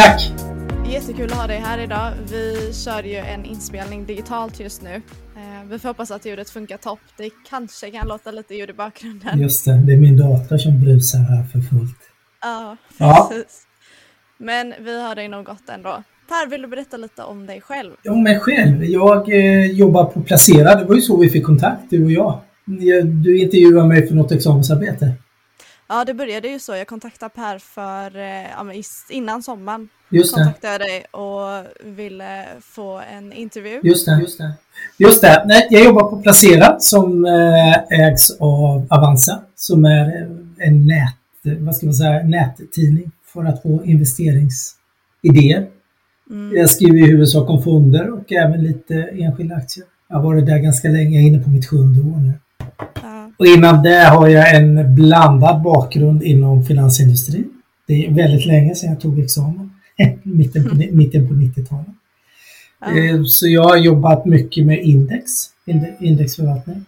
tack! Jättekul att ha dig här idag. Vi kör ju en inspelning digitalt just nu. Eh, vi får hoppas att ljudet funkar topp. Det kanske kan låta lite ljud i bakgrunden. Just det, det är min dator som brusar här för fullt. Ja, Ja. precis. Men vi har dig nog gott ändå. Per, vill du berätta lite om dig själv? Om mig själv, jag eh, jobbar på Placera. Det var ju så vi fick kontakt, du och jag. Jag- Du intervjuade mig för något examensarbete. Ja, det började ju så. Jag kontaktade Per för eh, ja, innan sommaren. Just det. kontaktade jag dig och ville få en intervju. Just det. Just det. Just det. Nej, jag jobbar på Placera som eh, ägs av Avanza som är eh, en nät, vad ska man säga, nättidning för att få investeringsidéer. Mm. Jag skriver i huvudsak om fonder och även lite enskilda aktier. Jag har varit där ganska länge, jag är inne på mitt sjunde år nu. Ja. Och innan det har jag en blandad bakgrund inom finansindustrin. Det är väldigt länge sedan jag tog examen, mitten på, mitten på 90-talet. Ja. Eh, Så jag har jobbat mycket med index, inde- indexförvaltning.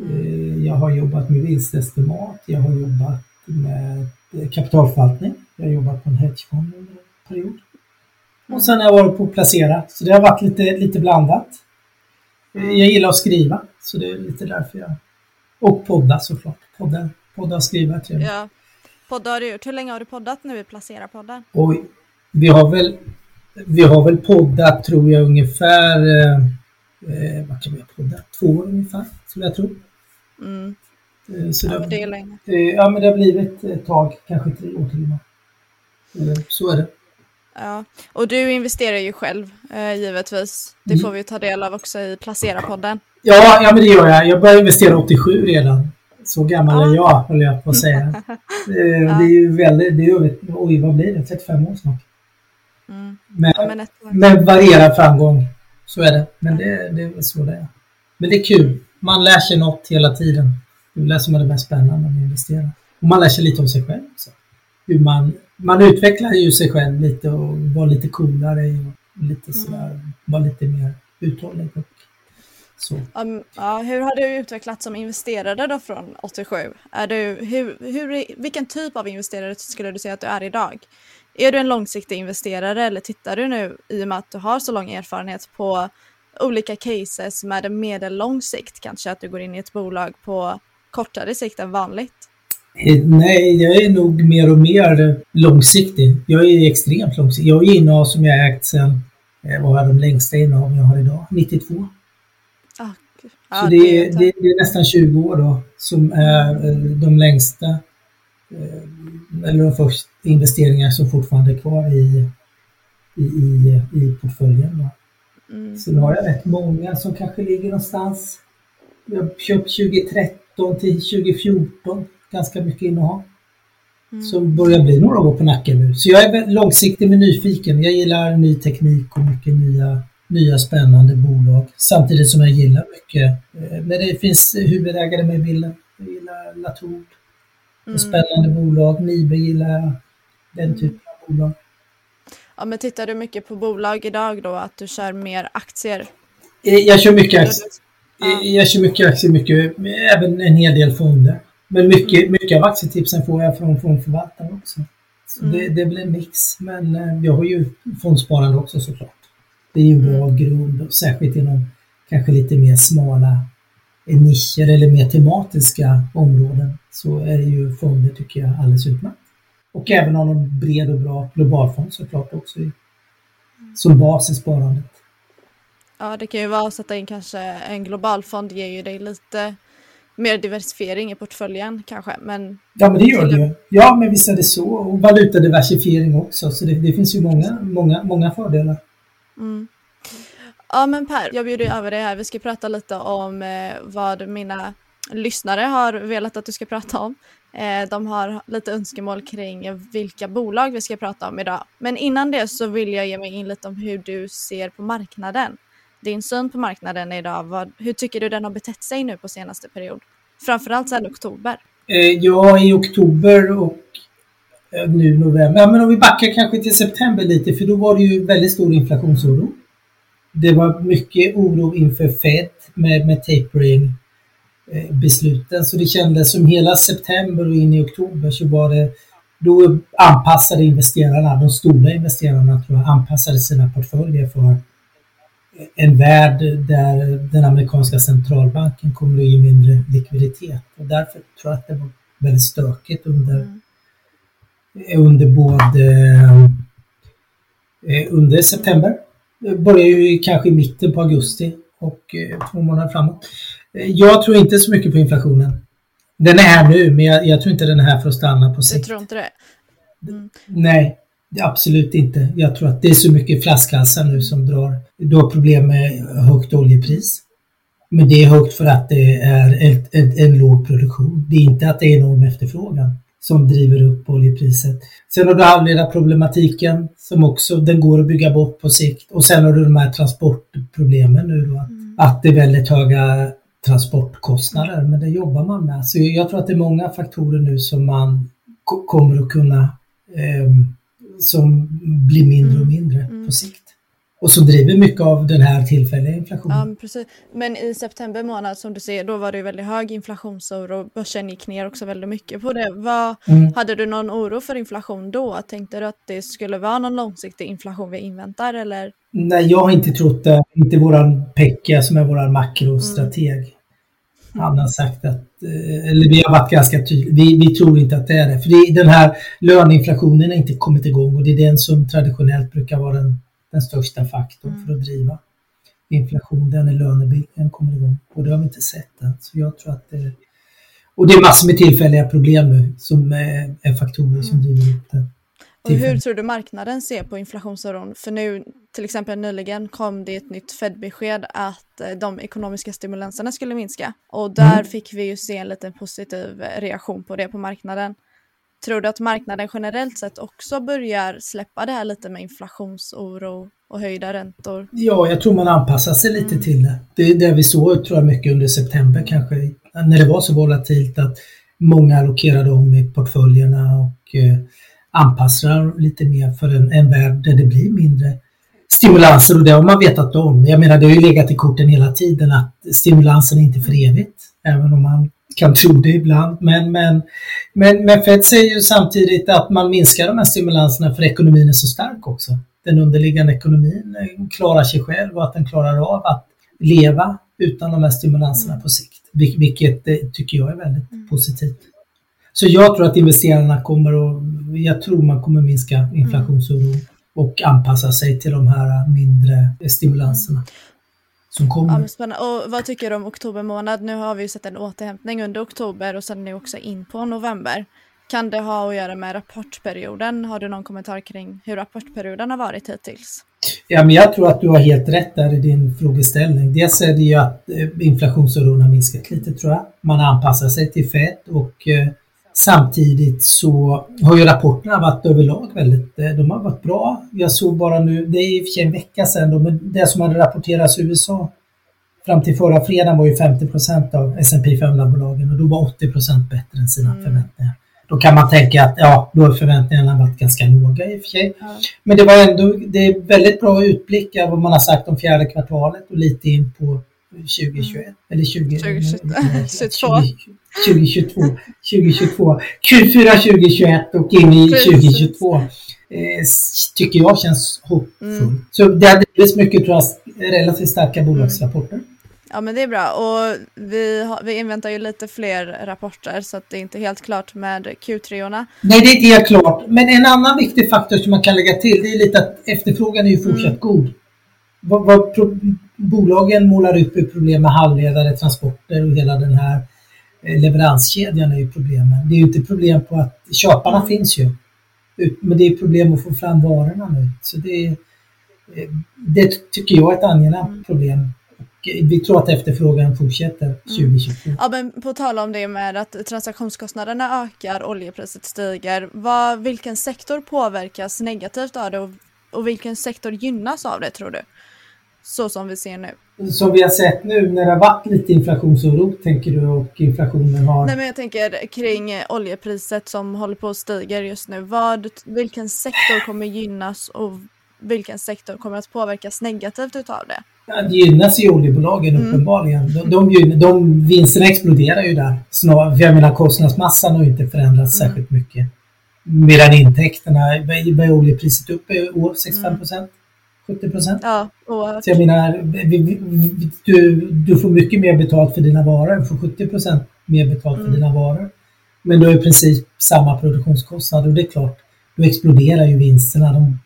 Eh, Jag har jobbat med vinstestimat, jag har jobbat med eh, kapitalförvaltning. Jag har jobbat på en hedgefond under en period. Och sen har jag varit på placera, så det har varit lite, lite blandat. Eh, Jag gillar att skriva, så det är lite därför jag... Och podda såklart. Podda, podda skriva trevligt. ja. Poddar har du gjort. Hur länge har du poddat nu i Placera-podden? Och vi har väl, vi har väl poddat, tror jag, ungefär... Eh, eh, vad kan vi ha poddat? Två år ungefär, skulle jag tro. Mm. Eh, så Ja, det, det är länge. eh, ja, men det har blivit ett tag, kanske tre år till och med. Eh, så är det. Ja. Och du investerar ju själv, eh, givetvis. Det Mm. får vi ta del av också i Placera-podden. Ja, ja, men det gör jag. Jag började investera 87 redan. Så gammal Ja. är jag, höll jag på att säga. Eh, Det är ju väldigt... Det är, oj, vad blir det? 35 år snart. Mm. Men, Ja, men med varierad framgång. Så är det. Men det, det är väl så det är. Men det är kul. Man lär sig något hela tiden. Det är det som är det mest spännande med att investera. Och man lär sig lite om sig själv också. Hur man, man utvecklar ju sig själv lite och var lite coolare och lite sådär, var lite mer uthållig och så. um, ja, hur har du utvecklats som investerare då från 87? Är du, hur, hur, vilken typ av investerare skulle du säga att du är idag? Är du en långsiktig investerare eller tittar du nu, i och med att du har så lång erfarenhet, på olika cases med en medellång sikt? Kanske att du går in i ett bolag på kortare sikt än vanligt? Eh, Nej, jag är nog mer och mer långsiktig. Jag är extremt långsiktig. Jag är innehav som jag ägt sedan, eh, vad är de längsta innehav jag har idag? 92. Ah. Så det, är det, det är nästan 20 år då som är eh, de längsta, eller de första investeringar som fortfarande är kvar i, i, i, i portföljen. Då. Mm. Så nu har jag rätt många som kanske ligger någonstans. Jag har köpt 2013 till 2014, ganska mycket innehav. Mm. Som börjar bli några år på nacken nu. Så jag är långsiktig men nyfiken. Jag gillar ny teknik och mycket nya, nya spännande bolag. Samtidigt som jag gillar mycket, eh, när det finns huvudägare med i bilden. Jag gillar Latour, Mm. spännande bolag. Nibe gillar jag, den typen av bolag. Ja, men tittar du mycket på bolag idag då, att du kör mer aktier? Eh, Jag kör mycket aktier. Eh, Jag kör mycket aktier, mycket, även en hel del fonder. Men mycket, mycket av aktietipsen får jag från fondförvaltare också. Så Mm. det, det blir en mix. Men eh, jag har ju fondsparande också såklart. Det är ju en bra grund, särskilt inom kanske lite mer smala eh, nischer eller mer tematiska områden så är det ju fonder tycker jag alldeles utmärkt. Och även ha någon bred och bra globalfond såklart också som bas i sparandet. Ja, det kan ju vara att sätta in kanske en globalfond ger ju dig lite mer diversifiering i portföljen kanske, men Ja, men det gör det ju. Ja, men visst är det så. Och valutadiversifiering också. Så det, det finns ju många, många, många fördelar. mm. Ja men Per, jag bjuder över dig här. Vi ska prata lite om eh, vad mina lyssnare har velat att du ska prata om. Eh, de har lite önskemål kring vilka bolag vi ska prata om idag. Men innan det så vill jag ge mig in lite om hur du ser på marknaden. Din syn på marknaden idag, vad, hur tycker du den har betett sig nu på senaste period? Framförallt sedan oktober. Eh, ja, i oktober och eh, nu november. Ja, men om vi backar kanske till september lite, för då var det ju väldigt stor inflationsoro. Det var mycket oro inför Fed med, med tapering eh, besluten, Så det kändes som hela september och in i oktober så var det då anpassade investerarna, de stora investerarna tror jag, anpassade sina portföljer för en värld där den amerikanska centralbanken kommer att ge mindre likviditet. Och därför tror jag att det var väldigt stökigt under, mm. under både eh, under september. Börjar ju kanske i mitten på augusti och eh, två månader framåt. Eh, jag tror inte så mycket på inflationen. Den är här nu, men jag, jag tror inte den är här för att stanna på sikt. Du tror inte det? Mm. Nej, absolut inte. Jag tror att det är så mycket flaskhalsar nu som drar. Du har problem med högt oljepris. Men det är högt för att det är ett, ett, en låg produktion. Det är inte att det är enorm efterfrågan som driver upp oljepriset. Sen har du halvledarproblematiken som också, den går att bygga bort på sikt. Och sen har du de här transportproblemen nu då. Mm. Att det är väldigt höga transportkostnader, men det jobbar man med. Så jag tror att det är många faktorer nu som man kommer att kunna eh, som blir mindre och mm. mindre mm. på sikt. Och som driver mycket av den här tillfälliga inflationen. Ja, precis. Men i september månad som du ser, då var det väldigt hög inflationsoro och börsen gick ner också väldigt mycket på det. Vad, mm. Hade du någon oro för inflation då? Tänkte du att det skulle vara någon långsiktig inflation vi inväntar eller? Nej, jag har inte trott det. Inte våran Pekka som är våran makrostrateg. Mm. Han har sagt att, eh, eller vi har varit ganska tydliga, vi, vi tror inte att det är det. För det, den här löneinflationen har inte kommit igång och det är den som traditionellt brukar vara den, den största faktorn mm. för att driva inflation. Den är lönebildningen kommer igång och det har vi inte sett än. Så jag tror att det, och det är massor med tillfälliga problem nu som är, är faktorer mm. som driver upp det. Och hur tror du marknaden ser på inflationsoron? För nu, till exempel nyligen, kom det ett nytt Fed-besked att eh, de ekonomiska stimulanserna skulle minska. Och där mm. fick vi ju se en liten positiv reaktion på det på marknaden. Tror du att marknaden generellt sett också börjar släppa det här lite med inflationsoro och höjda räntor? Ja, jag tror man anpassar sig lite mm. till det. Det är det vi såg, tror jag, mycket under september kanske, när det var så volatilt att många allokerade om i portföljerna och eh, anpassar lite mer för en, en värld där det blir mindre stimulanser och det har man vetat om. Jag menar det har ju legat i korten hela tiden att stimulansen är inte för evigt, även om man kan tro det ibland. Men, men, men, men Fed säger ju samtidigt att man minskar de här stimulanserna för ekonomin är så stark också. Den underliggande ekonomin klarar sig själv och att den klarar av att leva utan de här stimulanserna på sikt. Vilket eh, tycker jag är väldigt mm. positivt. Så jag tror att investerarna kommer att, jag tror man kommer minska inflationsoron mm. och anpassa sig till de här mindre stimulanserna. Mm. Som kommer. Ja, och vad tycker du om oktober månad? Nu har vi ju sett en återhämtning under oktober och sen nu också in på november. Kan det ha att göra med rapportperioden? Har du någon kommentar kring hur rapportperioden har varit hittills? Ja, men jag tror att du har helt rätt där i din frågeställning. Dels är det ju att eh, inflationsoron har minskat lite tror jag. Man anpassar sig till Fed och eh, Samtidigt så har ju rapporterna varit överlag väldigt, eh, de har varit bra. Jag såg bara nu, det är i och för sig en vecka sedan då, men det som hade rapporterats i USA fram till förra fredagen var ju 50% av S&P 500-bolagen och då var 80% bättre än sina mm. förväntningar. Då kan man tänka att ja, då har förväntningarna varit ganska låga i och för sig. Mm. Men det var ändå, det är väldigt bra utblick av vad man har sagt om fjärde kvartalet och lite in på 2021 mm. eller 20, 2022. 2022, 2022, Q4 2021 och in i 2022 eh, tycker jag känns hoppfullt. Mm. Så det har drivits mycket tror jag, relativt starka bolagsrapporter. Mm. Ja men det är bra och vi, har, vi inväntar ju lite fler rapporter så att det är inte helt klart med Q3-orna. Nej det är inte helt klart men en annan viktig faktor som man kan lägga till det är lite att efterfrågan är ju fortsatt mm. god. Vad, vad bolagen målar upp är problem med halvledare, transporter och hela den här leveranskedjan är ju problemet. Det är ju inte problem på att köparna mm. finns ju. Men det är problem att få fram varorna nu. Så det, eh, det tycker jag är ett angenämt mm. problem. Eh, vi tror att efterfrågan fortsätter 2022. Mm. Ja, men på tal om det med att transaktionskostnaderna ökar, oljepriset stiger. Vad, vilken sektor påverkas negativt av det och, och vilken sektor gynnas av det tror du? Så som vi ser nu som vi har sett nu när det har varit lite inflationsoro, tänker du, och inflationen har... Nej, men jag tänker kring oljepriset som håller på att stiga just nu. Vad, vilken sektor kommer gynnas och vilken sektor kommer att påverkas negativt utav det? Ja, det gynnas ju oljebolagen mm. uppenbarligen. De, de, de, vinsterna exploderar ju där. För jag menar kostnadsmassan har inte förändrats mm. särskilt mycket. Medan intäkterna, vad är oljepriset upp i år? 65 procent? 70 procent? Ja, Så jag menar, du, du får mycket mer betalt för dina varor, du får 70 procent mer betalt för mm. dina varor. Men du har i princip samma produktionskostnader och det är klart, då exploderar ju vinsterna. De,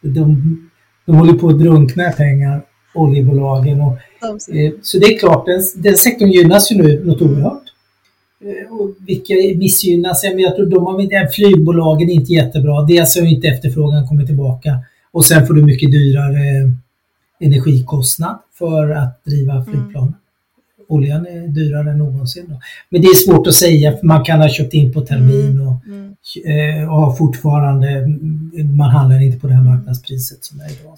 de, de håller på att drunkna pengar, oljebolagen. Och, eh, så det är klart, den, den sektorn gynnas ju nu något oerhört. Eh, och vilka missgynnas? Jag tror de har flygbolagen är inte jättebra. Dels har inte efterfrågan kommit tillbaka och sen får du mycket dyrare energikostnad för att driva mm. flygplan. Mm. Oljan är dyrare än någonsin. Då. Men det är svårt att säga för man kan ha köpt in på termin mm. och, mm. Eh, och har fortfarande, man handlar inte på det här marknadspriset som är idag.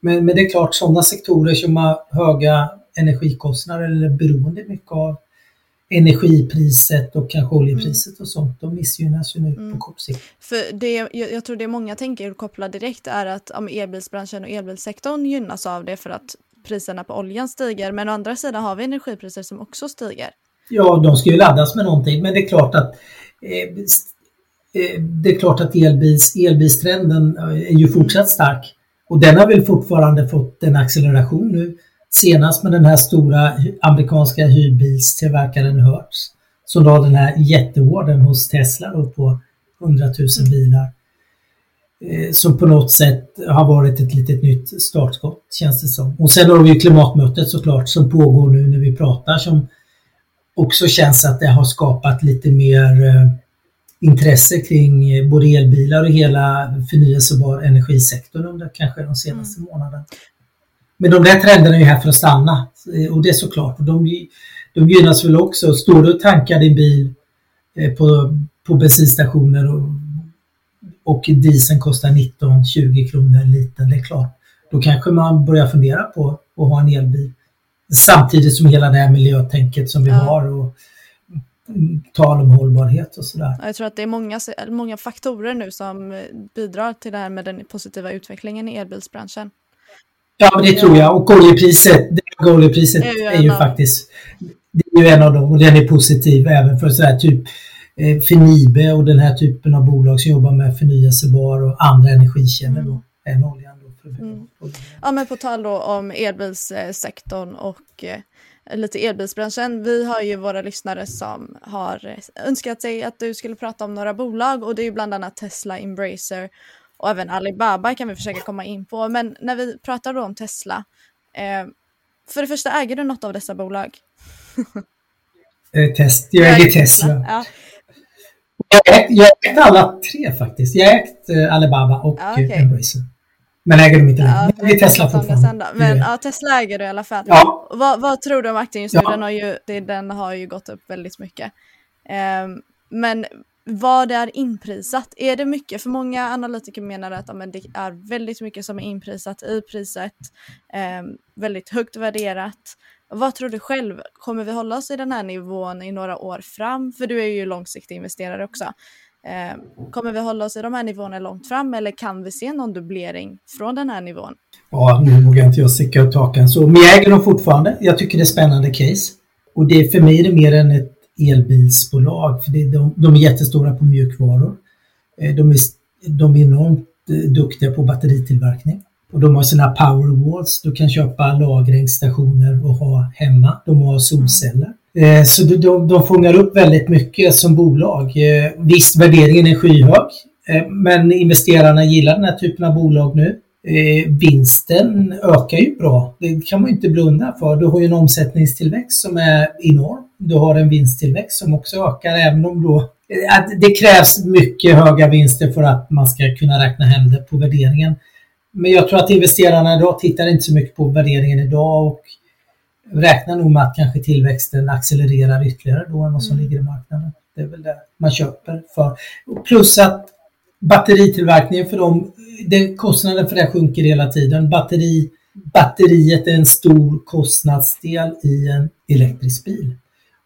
Men, men det är klart, sådana sektorer som har höga energikostnader eller beroende mycket av energipriset och kanske oljepriset mm. och sånt, de missgynnas ju nu mm. på kort sikt. För det, jag, jag, tror det många tänker koppla direkt är att ja, elbilsbranschen och elbilsektorn gynnas av det för att priserna på oljan stiger, men å andra sidan har vi energipriser som också stiger. Ja, de ska ju laddas med någonting, men det är klart att eh, eh det är klart att elbils, elbilstrenden är ju mm. fortsatt stark och den har väl fortfarande fått en acceleration nu Senast med den här stora amerikanska hyrbilstillverkaren Hertz som la den här jätteordern hos Tesla då på 100 000 mm. bilar. Eh, som på något sätt har varit ett litet nytt startskott känns det som. Och sen har vi klimatmötet såklart som pågår nu när vi pratar som också känns att det har skapat lite mer eh, intresse kring eh, både elbilar och hela förnyelsebar energisektorn under kanske de senaste mm. månaderna. Men de där trenderna är ju här för att stanna eh, och det är såklart. De, de gynnas väl också. Står du och tankar din bil eh, på, på bensinstationer och, och dieseln kostar 19-20 kronor liten, det är klart. Då kanske man börjar fundera på att ha en elbil. Samtidigt som hela det här miljötänket som vi ja. har och tal om hållbarhet och sådär. Jag tror att det är många, många faktorer nu som bidrar till det här med den positiva utvecklingen i elbilsbranschen. Ja, men det tror jag. Och oljepriset, det oljepriset är ju, är ju faktiskt det är ju en av dem och den är positiv även för sådär typ eh, Fenibe och den här typen av bolag som jobbar med förnyelsebar och andra energikällor då, än oljan. Mm. Ja, men på tal då om elbilssektorn och eh, lite elbilsbranschen. Vi har ju våra lyssnare som har önskat sig att du skulle prata om några bolag och det är ju bland annat Tesla, Embracer och även Alibaba kan vi försöka komma in på. Men när vi pratar då om Tesla, eh, för det första äger du något av dessa bolag? eh, test, jag äger Tesla. Tesla. Ja. Jag har ägt alla tre faktiskt. Jag har ägt eh, Alibaba och ja, okay. Embracer. Men äger dem inte längre. Ja, det är Tesla fortfarande. Men ja, Tesla äger du i alla fall. Ja. Vad, vad tror du om aktien just nu? Den, har ju, den har ju gått upp väldigt mycket. Um, men vad är inprisat. Är det mycket? För många analytiker menar att amen, det är väldigt mycket som är inprisat i priset, eh, väldigt högt värderat. Vad tror du själv? Kommer vi hålla oss i den här nivån i några år fram? För du är ju långsiktig investerare också. Eh, kommer vi hålla oss i de här nivåerna långt fram eller kan vi se någon dubblering från den här nivån? Ja, nu vågar inte jag sticka ut hakan så, men jag äger dem fortfarande. Jag tycker det är spännande case. Och det, för mig är det mer än ett elbilsbolag. För det, de, de är jättestora på mjukvaror. Eh, de är, de är enormt eh, duktiga på batteritillverkning. Och de har sina powerwalls, du kan köpa lagringsstationer och ha hemma. De har solceller. Mm. Så de, de fångar upp väldigt mycket som bolag. Visst, värderingen är skyhög, men investerarna gillar den här typen av bolag nu. Vinsten ökar ju bra, det kan man inte blunda för. Du har ju en omsättningstillväxt som är enorm du har en vinsttillväxt som också ökar även om då att det krävs mycket höga vinster för att man ska kunna räkna hem det på värderingen. Men jag tror att investerarna idag tittar inte så mycket på värderingen idag och räknar nog med att kanske tillväxten accelererar ytterligare då än vad som mm. ligger i marknaden. Det är väl det man köper för. Plus att batteritillverkningen för dem, det, kostnaden för det sjunker hela tiden. Batteri, batteriet är en stor kostnadsdel i en elektrisk bil.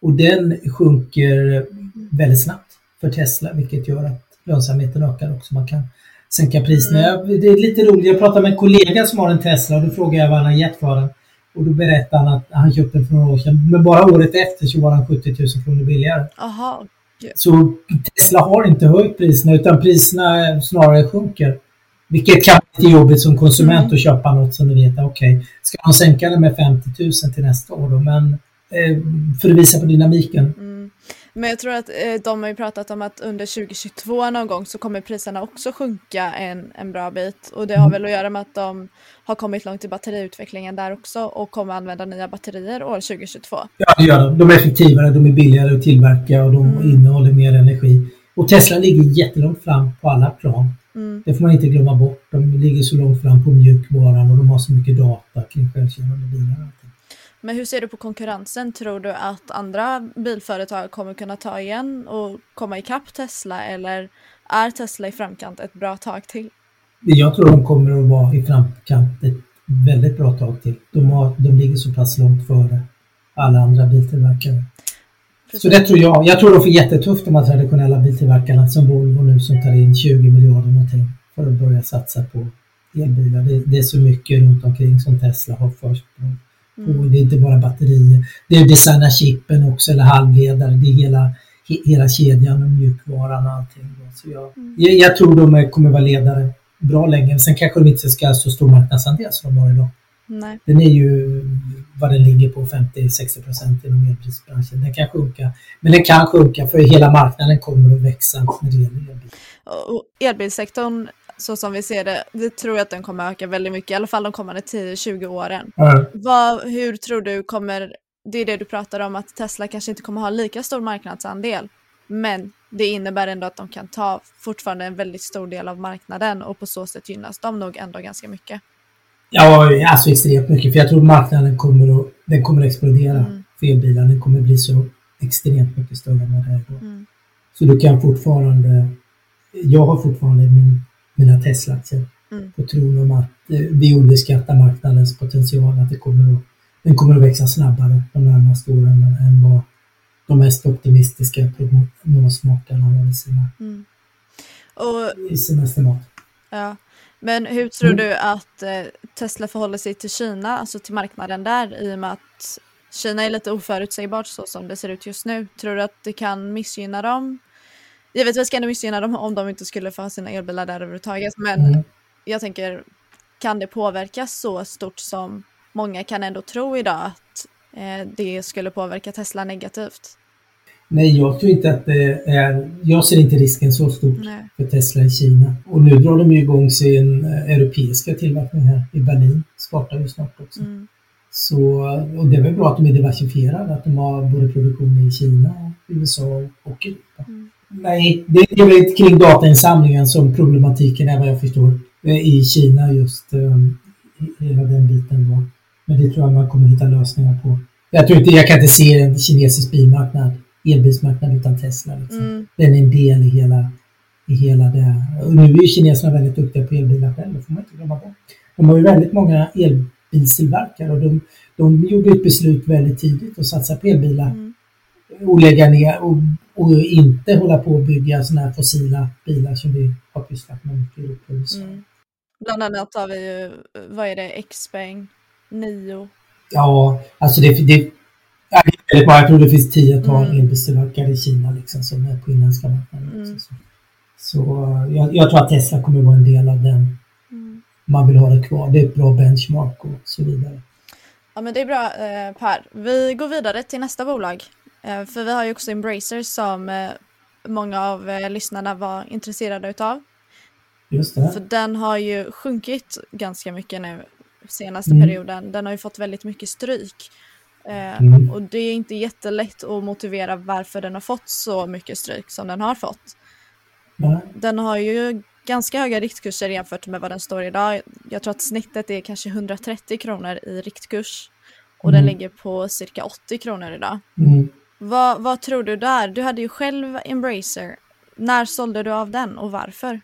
Och den sjunker väldigt snabbt för Tesla vilket gör att lönsamheten ökar också. Man kan sänka priserna. Mm. Det är lite roligt, jag pratade med en kollega som har en Tesla och då frågade jag vad han har gett för den. Och då berättade han att han köpte den för några år sedan. Men bara året efter så var den 70 000 kronor billigare. Aha. Så Tesla har inte höjt priserna utan priserna snarare sjunker. Vilket kan bli jobbigt som konsument mm. att köpa något som du vet, okej, okay, ska de sänka det med 50 000 till nästa år då? Men eh, för att visa på dynamiken. Mm. Men jag tror att eh, de har ju pratat om att under 2022 någon gång så kommer priserna också sjunka en, en bra bit. Och det har mm. väl att göra med att de har kommit långt i batteriutvecklingen där också och kommer använda nya batterier år 2022. Ja, det gör de. De är effektivare, de är billigare att tillverka och de mm. innehåller mer energi. Och Tesla ligger jättelångt fram på alla plan. Mm. Det får man inte glömma bort. De ligger så långt fram på mjukvaran och de har så mycket data kring självkörande bilar. Men hur ser du på konkurrensen? Tror du att andra bilföretag kommer kunna ta igen och komma ikapp Tesla eller är Tesla i framkant ett bra tag till? Jag tror de kommer att vara i framkant ett väldigt bra tag till. De, har, de ligger så pass långt före alla andra biltillverkare. Precis. Så det tror jag. Jag tror de får jättetufft de här traditionella biltillverkarna som Volvo nu som tar in 20 miljarder någonting för att börja satsa på elbilar. Det, det är så mycket runt omkring som Tesla har försprång. Mm. Och det är inte bara batterier. Det är designa chippen också, eller halvledare. Det är hela, hela kedjan och mjukvaran och allting. Så jag, mm. jag, jag, tror de kommer vara ledare bra länge. Sen kanske de inte ska ha så stor marknadsandel som de har idag. Nej. Den är ju vad den ligger på, 50-60 procent inom elprisbranschen. Den kan sjunka, men den kan sjunka för hela marknaden kommer att växa när det gäller elbil. Och elbilsektorn så som vi ser det, det tror att den kommer öka väldigt mycket, i alla fall de kommande 10-20 åren. Mm. Vad, hur tror du kommer, det är det du pratar om, att Tesla kanske inte kommer ha lika stor marknadsandel, men det innebär ändå att de kan ta fortfarande en väldigt stor del av marknaden och på så sätt gynnas de nog ändå ganska mycket. Ja, alltså extremt mycket, för jag tror marknaden kommer att, den kommer att explodera mm. för elbilar. Den kommer att bli så extremt mycket större än vad det är idag. Mm. Så du kan fortfarande, jag har fortfarande min mina Tesla-aktier. Mm. På tron om att eh, vi underskattar marknadens potential, att det kommer att, den kommer att växa snabbare de närmaste åren än vad de mest optimistiska prognosmakarna har i sina, mm. Och, i sina estimat. Ja. Men hur tror mm. du att eh, Tesla förhåller sig till Kina, alltså till marknaden där, i och med att Kina är lite oförutsägbart så som det ser ut just nu. Tror du att det kan missgynna dem Givetvis kan det missgynna dem om de inte skulle få ha sina elbilar där överhuvudtaget. Men mm. jag tänker, kan det påverkas så stort som många kan ändå tro idag att eh, det skulle påverka Tesla negativt? Nej, jag tror inte att det är... Jag ser inte risken så stor för Tesla i Kina. Och nu drar de ju igång sin eh, europeiska tillverkning här i Berlin. Startar ju snart också. Mm. Så, och det är väl bra att de är diversifierade, att de har både produktion i Kina, USA och Europa. Mm. Nej, det är väl kring datainsamlingen som problematiken är vad jag förstår eh, i Kina just um, hela den biten då. Men det tror jag man kommer hitta lösningar på. Jag tror inte, jag kan inte se en kinesisk bilmarknad, elbilsmarknad utan Tesla. Liksom. Mm. Den är en del i hela, i hela det. Och nu är kineserna väldigt duktiga på elbilar själva, får man inte glömma bort. De har ju väldigt många elbilstillverkare och de, de gjorde ett beslut väldigt tidigt att satsa på elbilar. Mm. Och lägga ner och och inte hålla på att bygga sådana här fossila bilar som vi har pysslat med i Europa och USA. Mm. Bland annat har vi ju, vad är det, Xpeng, Nio. Ja, alltså det, det, det väldigt. Jag tror det finns tiotal mm. elbilstillverkare i Kina liksom, som är på inländska marknaden. Mm. Så, så jag, jag, tror att Tesla kommer vara en del av den. Mm. Man vill ha det kvar. Det är ett bra benchmark och så vidare. Ja men det är bra eh, Per. Vi går vidare till nästa bolag. Eh, för vi har ju också Embracer som eh, många av eh, lyssnarna var intresserade utav. Just det. För den har ju sjunkit ganska mycket nu senaste mm. perioden. Den har ju fått väldigt mycket stryk. Mm. Och det är inte jättelätt att motivera varför den har fått så mycket stryk som den har fått. Mm. Den har ju ganska höga riktkurser jämfört med vad den står idag. Jag tror att snittet är kanske 130 kronor i riktkurs. Och den mm. ligger på cirka 80 kronor idag. Mm. Vad, vad tror du där? Du hade ju själv Embracer. När sålde du av den och varför?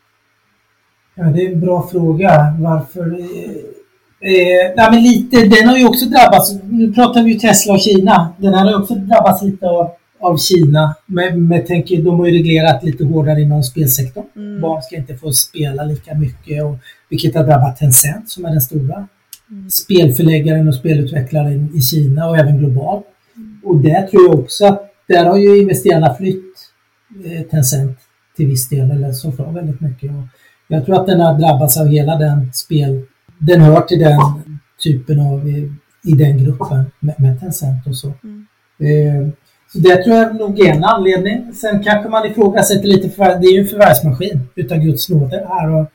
Ja, det är en bra fråga. Varför? Eh, nej, men lite, den har ju också drabbats. Nu pratar vi ju Tesla och Kina. Den har ju också drabbats lite av, av Kina. Men, men tänker, de har ju reglerat lite hårdare inom spelsektorn. Mm. Barn ska inte få spela lika mycket. Och, vilket har drabbat Tencent som är den stora mm. spelförläggaren och spelutvecklaren i Kina och även globalt. Och där tror jag också att där har ju investerarna flytt eh, Tencent till viss del, eller Sofra väldigt mycket. Och jag tror att den har drabbats av hela den spel... Den hör till den typen av, i, i den gruppen med, Tencent och så. Mm. Eh, så det tror jag nog är en anledning. Sen kanske man ifrågasätter lite, för, det är ju en förvärvsmaskin utav Guds nåde här. Och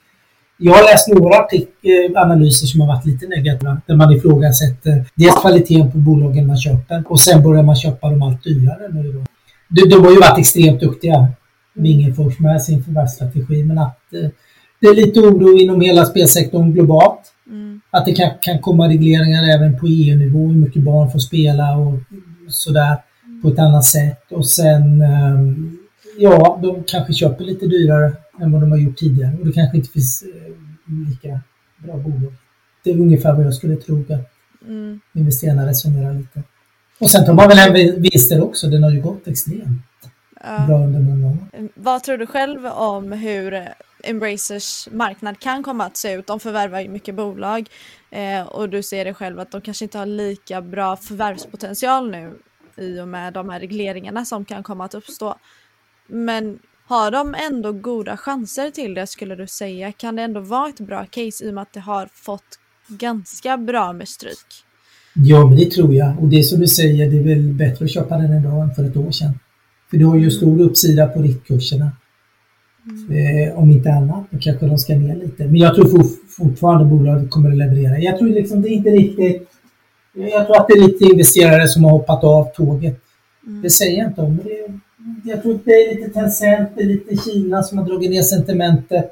jag har läst några artik- analyser som har varit lite negativa, där man ifrågasätter dels kvaliteten på bolagen man köper och sen börjar man köpa dem allt dyrare nu då. De, de har ju varit extremt duktiga, Wingefors med sin förvärvsstrategi, men att eh, det är lite oro inom hela spelsektorn globalt. Att det kan, kan komma regleringar även på EU-nivå, hur mycket barn får spela och sådär på ett annat sätt. Och sen, ehm, ja, de kanske köper lite dyrare än vad de har gjort tidigare och det kanske inte finns eh, lika bra bolag. Det är ungefär vad jag skulle tro att Mm. investerarna resonerar lite. Och sen tar man väl hem vinster också, den har ju gått extremt Ja. bra under många år. Vad tror du själv om hur Embracers marknad kan komma att se ut? De förvärvar ju mycket bolag eh, och du ser det själv att de kanske inte har lika bra förvärvspotential nu i och med de här regleringarna som kan komma att uppstå. Men har de ändå goda chanser till det skulle du säga? Kan det ändå vara ett bra case i och med att det har fått ganska bra med stryk? Ja, men det tror jag. Och det som du säger, det är väl bättre att köpa den idag än för ett år sedan. För du har ju stor uppsida på riktkurserna. Eh, om inte annat, då kanske de ska ner lite. Men jag tror for, fortfarande bolaget kommer att leverera. Jag tror liksom det är inte riktigt... Jag tror att det är lite investerare som har hoppat av tåget. Det säger jag inte om. Men det, jag tror att det är lite Tencent, det är lite Kina som har dragit ner sentimentet.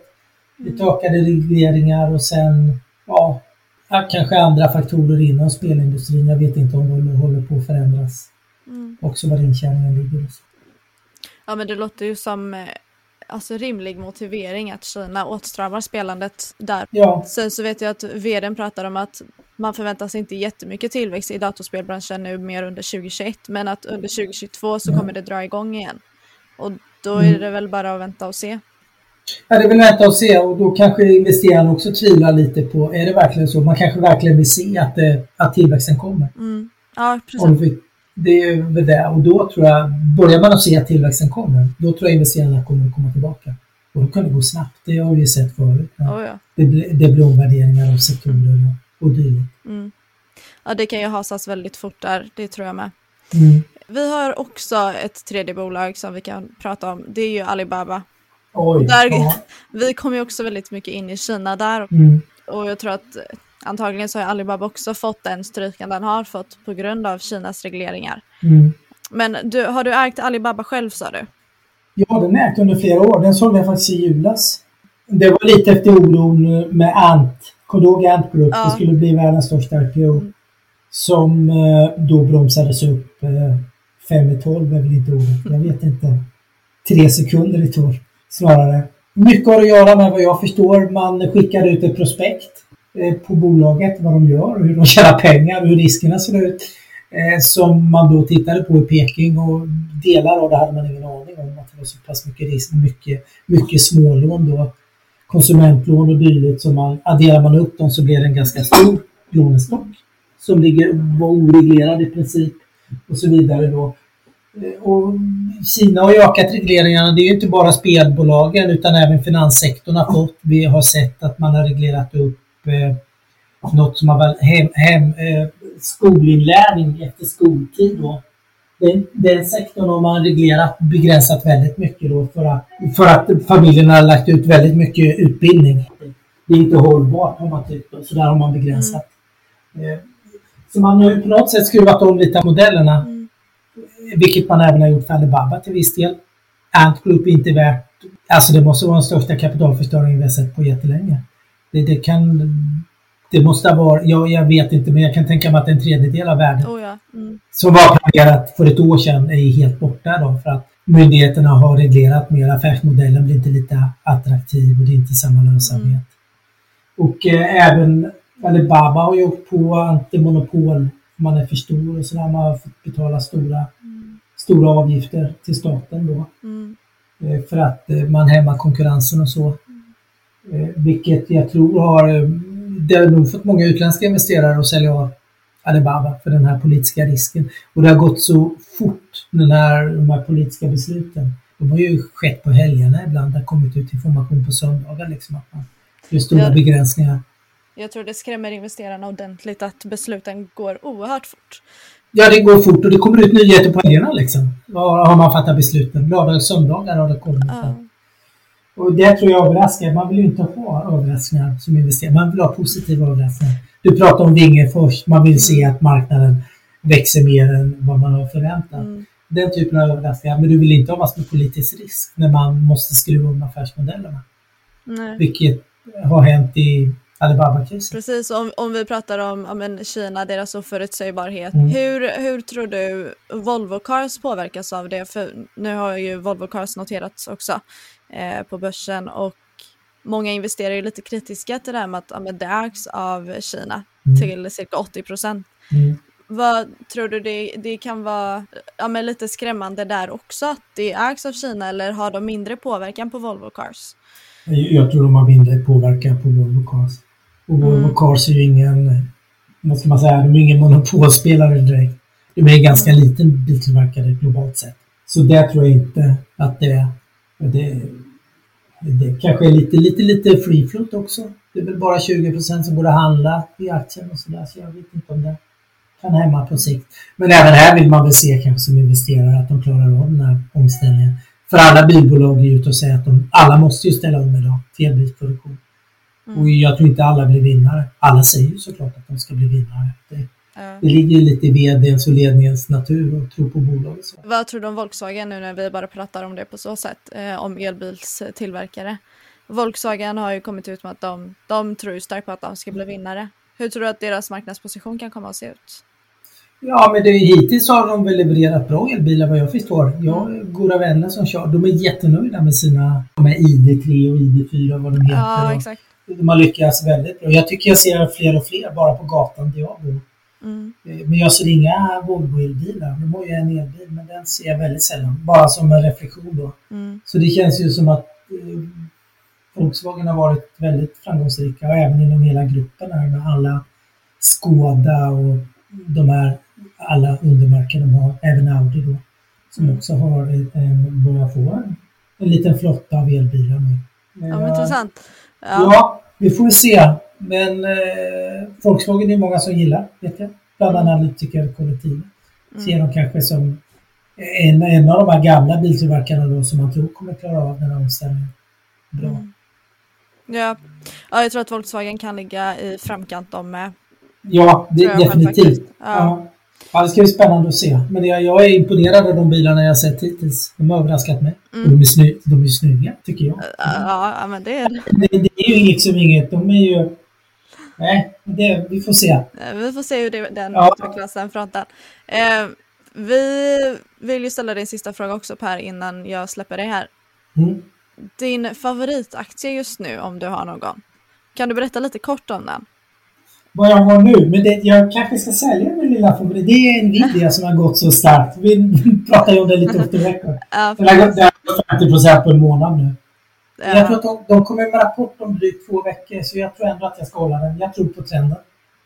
Lite ökade regleringar och sen, ja, ja, kanske andra faktorer inom spelindustrin. Jag vet inte om de håller på att förändras. Mm. Också var intjäningen ligger. Ja men det låter ju som eh, alltså, rimlig motivering att Kina åtstramar spelandet där. Ja, Sen så vet jag att vdn pratar om att man förväntar sig inte jättemycket tillväxt i datorspelbranschen nu mer under 2021 men att under 2022 så Ja. kommer det dra igång igen. Och då Mm. är det väl bara att vänta och se. Ja, det är väl vänta och se och då kanske investerarna också tvivlar lite på, är det verkligen så? Man kanske verkligen vill se att, det, att tillväxten kommer. Mm. Ja precis. Det är väl det. Och då tror jag, börjar man att se att tillväxten kommer, då tror jag investerarna kommer att komma tillbaka. Och då kan det gå snabbt, det har vi sett förut. Ja. Oh, ja. Det, blir, det blir omvärderingar av sektorer och, och dylikt. Mm. ja det kan ju hasas väldigt fort där, det tror jag med. Mm. Vi har också ett tredje bolag som vi kan prata om, det är ju Alibaba. Oj, Där- ja. Vi kommer ju också väldigt mycket in i Kina där Mm. och jag tror att antagligen så har Alibaba också fått den stryken den har fått på grund av Kinas regleringar. Mm. Men du, har du ägt Alibaba själv sa du? Ja, den ägt under flera år. Den sålde jag faktiskt i julas. Det var lite efter oron med Ant. Kommer du ihåg Ant Group? Ja. Det skulle bli världens största IPO. Mm. Som eh, då bromsades upp. Eh, fem i tolv är väl inte ordet. Jag vet inte. Tre sekunder i tolv snarare. Mycket har att göra med vad jag förstår. Man skickar ut ett prospekt Eh, på bolaget, vad de gör hur de tjänar pengar och hur riskerna ser ut. Eh, som man då tittade på i Peking och delar av det hade man ingen aning om att det var så pass mycket risk, mycket, mycket smålån då, konsumentlån och dylikt. Så man, adderar man upp dem så blir det en ganska stor lånestock som ligger, var oreglerad i princip och så vidare då. Eh, och Kina har ju ökat regleringarna. Det är ju inte bara spelbolagen utan även finanssektorn har fått. Vi har sett att man har reglerat upp eh, något som har väl hem, hem, eh, skolinlärning efter skoltid då. Den, den sektorn har man reglerat, begränsat väldigt mycket då för att, för att familjerna har lagt ut väldigt mycket utbildning. Det är inte hållbart har man tyckt så där har man begränsat. Eh, Så man har ju på något sätt skruvat om lite av modellerna. Mm. Vilket man även har gjort för Alibaba till viss del. Ant Group är inte värt, alltså det måste vara den största kapitalförstöringen vi har sett på jättelänge. Det, det kan, det måste ha varit, jag, jag vet inte men jag kan tänka mig att en tredjedel av värdet Oh ja. Mm. som var planerat för ett år sedan är helt borta då för att myndigheterna har reglerat mer. Affärsmodellen blir inte lite attraktiv och det är inte samma lönsamhet. Och eh, även Alibaba har gjort på antimonopol. Man är för stor och sådär. Man har fått betala stora, stora avgifter till staten då. Mm. Eh, för att eh, man hämmar konkurrensen och så. Eh, vilket jag tror har, eh, det har nog fått många utländska investerare att sälja av Alibaba för den här politiska risken. Och det har gått så fort, den här, de här politiska besluten. De har ju skett på helgerna ibland. Det har kommit ut information på söndagar liksom att man gör stora ja. begränsningar. Jag tror det skrämmer investerarna ordentligt att besluten går oerhört fort. Ja, det går fort och det kommer ut nyheter på helgerna liksom. Var har man fattat besluten? Lördagar och söndagar har det kommit. Ja. Och det tror jag överraskar. Man vill ju inte ha överraskningar som investerare. Man vill ha positiva överraskningar. Du pratar om Wingefors. Man vill mm. se att marknaden växer mer än vad man har förväntat. Mm. Den typen av överraskningar. Men du vill inte ha massor med politisk risk när man måste skruva om affärsmodellerna. Nej. Vilket har hänt i Alibaba-krisen. Precis, om, om vi pratar om ja, men Kina, deras oförutsägbarhet. Mm. Hur, hur tror du Volvo Cars påverkas av det? För nu har ju Volvo Cars noterats också eh, på börsen och många investerare är lite kritiska till det här med att ja, men det ägs av Kina mm. till cirka 80 procent. Mm. Vad tror du det, det kan vara ja, men lite skrämmande där också att det ägs av Kina eller har de mindre påverkan på Volvo Cars? Jag tror de har mindre påverkan på Volvo Cars. Och Volvo mm. Cars är ju ingen, vad ska man säga, de är ingen monopolspelare direkt. De är en ganska mm. liten biltillverkare globalt sett. Så där tror jag inte att det, det, det kanske är lite, lite, lite free float också. Det är väl bara 20% som går att handla i aktien och sådär, så jag vet inte om det kan hämma på sikt. Men även här vill man väl se kanske som investerare att de klarar av den här omställningen. För alla bilbolag är ute och säger att de, alla måste ju ställa om idag till elbilsproduktion. Mm. Och jag tror inte alla blir vinnare. Alla säger ju såklart att de ska bli vinnare. Det, mm. det ligger ju lite i vdns och ledningens natur att tro på bolaget. Så. Vad tror du om Volkswagen nu när vi bara pratar om det på så sätt, eh, om elbilstillverkare? Volkswagen har ju kommit ut med att de, de tror starkt på att de ska bli vinnare. Hur tror du att deras marknadsposition kan komma att se ut? Ja, men det, hittills har de väl levererat bra elbilar vad jag förstår. Jag har goda vänner som kör. De är jättenöjda med sina de här ID3 och ID4 vad de heter. Ja, exakt. De har lyckats väldigt bra. Jag tycker jag ser fler och fler bara på gatan där jag bor. Mm. Eh, men jag ser inga Volvo-elbilar. De har ju en elbil, men den ser jag väldigt sällan. Bara som en reflektion då. Mm. Så det känns ju som att eh, Volkswagen har varit väldigt framgångsrika och även inom hela gruppen här med alla Skoda och de här alla undermärken de har, även Audi då, som mm. också har en, börjar få en, en liten flotta av elbilar nu. Ja, men intressant. Ja. ja, vi får se. Men eh, Volkswagen är många som gillar, vet jag. Bland analytikerkollektivet. Mm. Ser de kanske som en, en av de här gamla biltillverkarna då som man tror kommer klara av den här omställningen bra. Mm. Ja. ja, jag tror att Volkswagen kan ligga i framkant de med. Ja, det, definitivt. Ja. Ja. Ja, det ska bli spännande att se. Men jag, jag är imponerad av de bilarna jag sett hittills. De har överraskat mig. Mm. De är, sny de är snygga, tycker jag. Ja, men det är det. Det, det är ju inget som inget. De är ju... Nej, det, vi får se. Vi får se hur det, den ja. utvecklas, den fronten. Eh, vi vill ju ställa din sista fråga också Per innan jag släpper dig här. Mm. Din favoritaktie just nu, om du har någon. Kan du berätta lite kort om den? Vad jag har nu. Men det, jag kanske ska sälja min lilla favorit. Det är Nvidia som har gått så starkt. Vi pratar ju om det lite efter veckan. Ja, den har gått 50 procent på en månad nu. Ja. Jag tror att de, de kommer med rapport om drygt två veckor, så jag tror ändå att jag ska hålla den. Jag tror på trenden.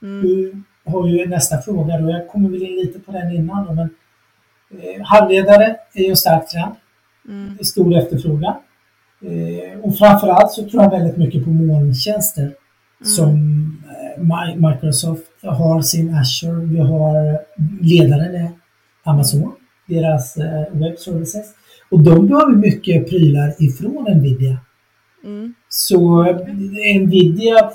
Mm. Du har ju nästa fråga då. Jag kommer väl in lite på den innan då, men eh, halvledare är ju en stark trend. Mm. Stor efterfrågan. Eh, och framförallt så tror jag väldigt mycket på molntjänster mm. som Microsoft har sin Azure, vi har ledaren är Amazon, deras eh, web services. Och de behöver mycket prylar ifrån Nvidia. Mm. Så Nvidia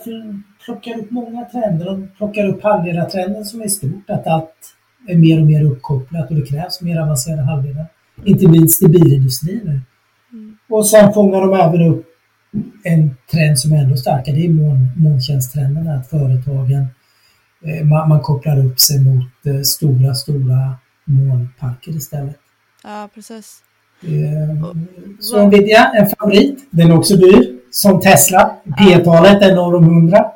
plockar upp många trender. De plockar upp halvledartrenden som är stort, att allt är mer och mer uppkopplat och det krävs mer avancerade halvledare. Inte minst i bilindustrin nu. Mm. Och sen fångar de även upp en trend som är ändå starkare, det är molntjänsttrenden, att företagen eh, man, man, kopplar upp sig mot eh, stora, stora molnparker istället. Ja, precis. Eh, så Nvidia, en favorit. Den är också dyr, som Tesla. P-talet är norr om 100.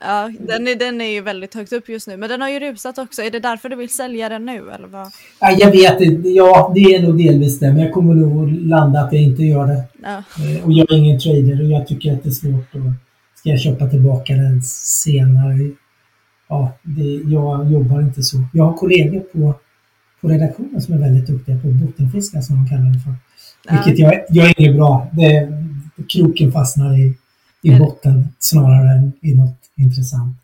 Ja, den är, den är ju väldigt högt upp just nu, men den har ju rusat också. Är det därför du vill sälja den nu eller vad? Ja, jag vet inte. Ja, det är nog delvis det, men jag kommer nog landa att jag inte gör det. Ja. Eh, och jag är ingen trader och jag tycker att det är svårt att... Ska jag köpa tillbaka den senare? Ja, det, jag jobbar inte så. Jag har kollegor på, på redaktionen som är väldigt duktiga på bottenfiskar som de kallar det för. Vilket jag, jag är inget bra. Det, kroken fastnar i, i botten snarare än i något intressant.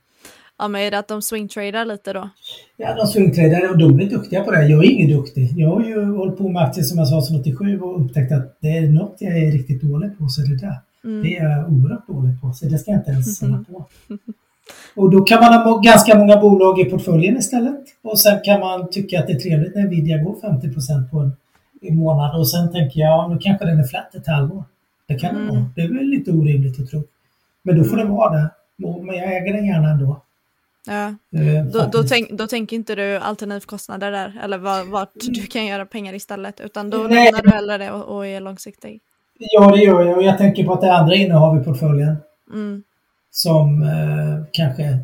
Ja, men är det att de swingtradar lite då? Ja, de swingtradar och de är duktiga på det. Jag är ingen duktig. Jag har ju hållit på med aktier som jag sa sedan 87 och upptäckt att det är något jag är riktigt dålig på så är det där. Mm. Det är jag oerhört dålig på så det ska jag inte ens mm. på. Och då kan man ha ganska många bolag i portföljen istället. Och sen kan man tycka att det är trevligt när Nvidia går 50% på en i månad och sen tänker jag, ja, nu kanske den är flat ett halvår. Det kan mm. det vara. Det är väl lite orimligt att tro. Men då får mm. det vara det. Men jag äger den gärna ändå. Ja. Eh, då, då, tänk, då tänker inte du alternativkostnader där, eller vart, vart du kan göra pengar istället, utan då lämnar du hellre det och, och är långsiktig? Ja, det gör jag. Och jag tänker på att det andra innehav i portföljen mm. som eh, kanske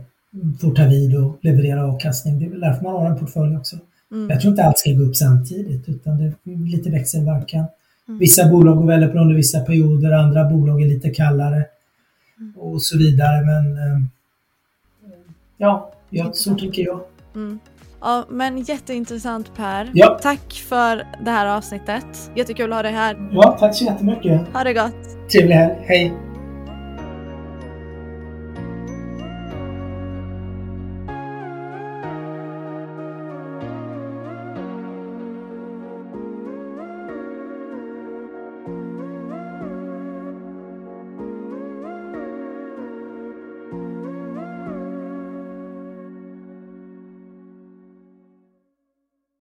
får ta vid och leverera avkastning. Det är väl därför man har en portfölj också. Mm. Jag tror inte allt ska gå upp samtidigt, utan det är lite växelverkan. Mm. Vissa bolag går väldigt bra under vissa perioder, andra bolag är lite kallare. Och så vidare. Men eh, Ja, ja så tycker jag. Mm. Ja, men jätteintressant Per. Ja. Tack för det här avsnittet. Jättekul att ha dig här. Ja, tack så jättemycket. Ha det gott. Trevlig helg. Hej.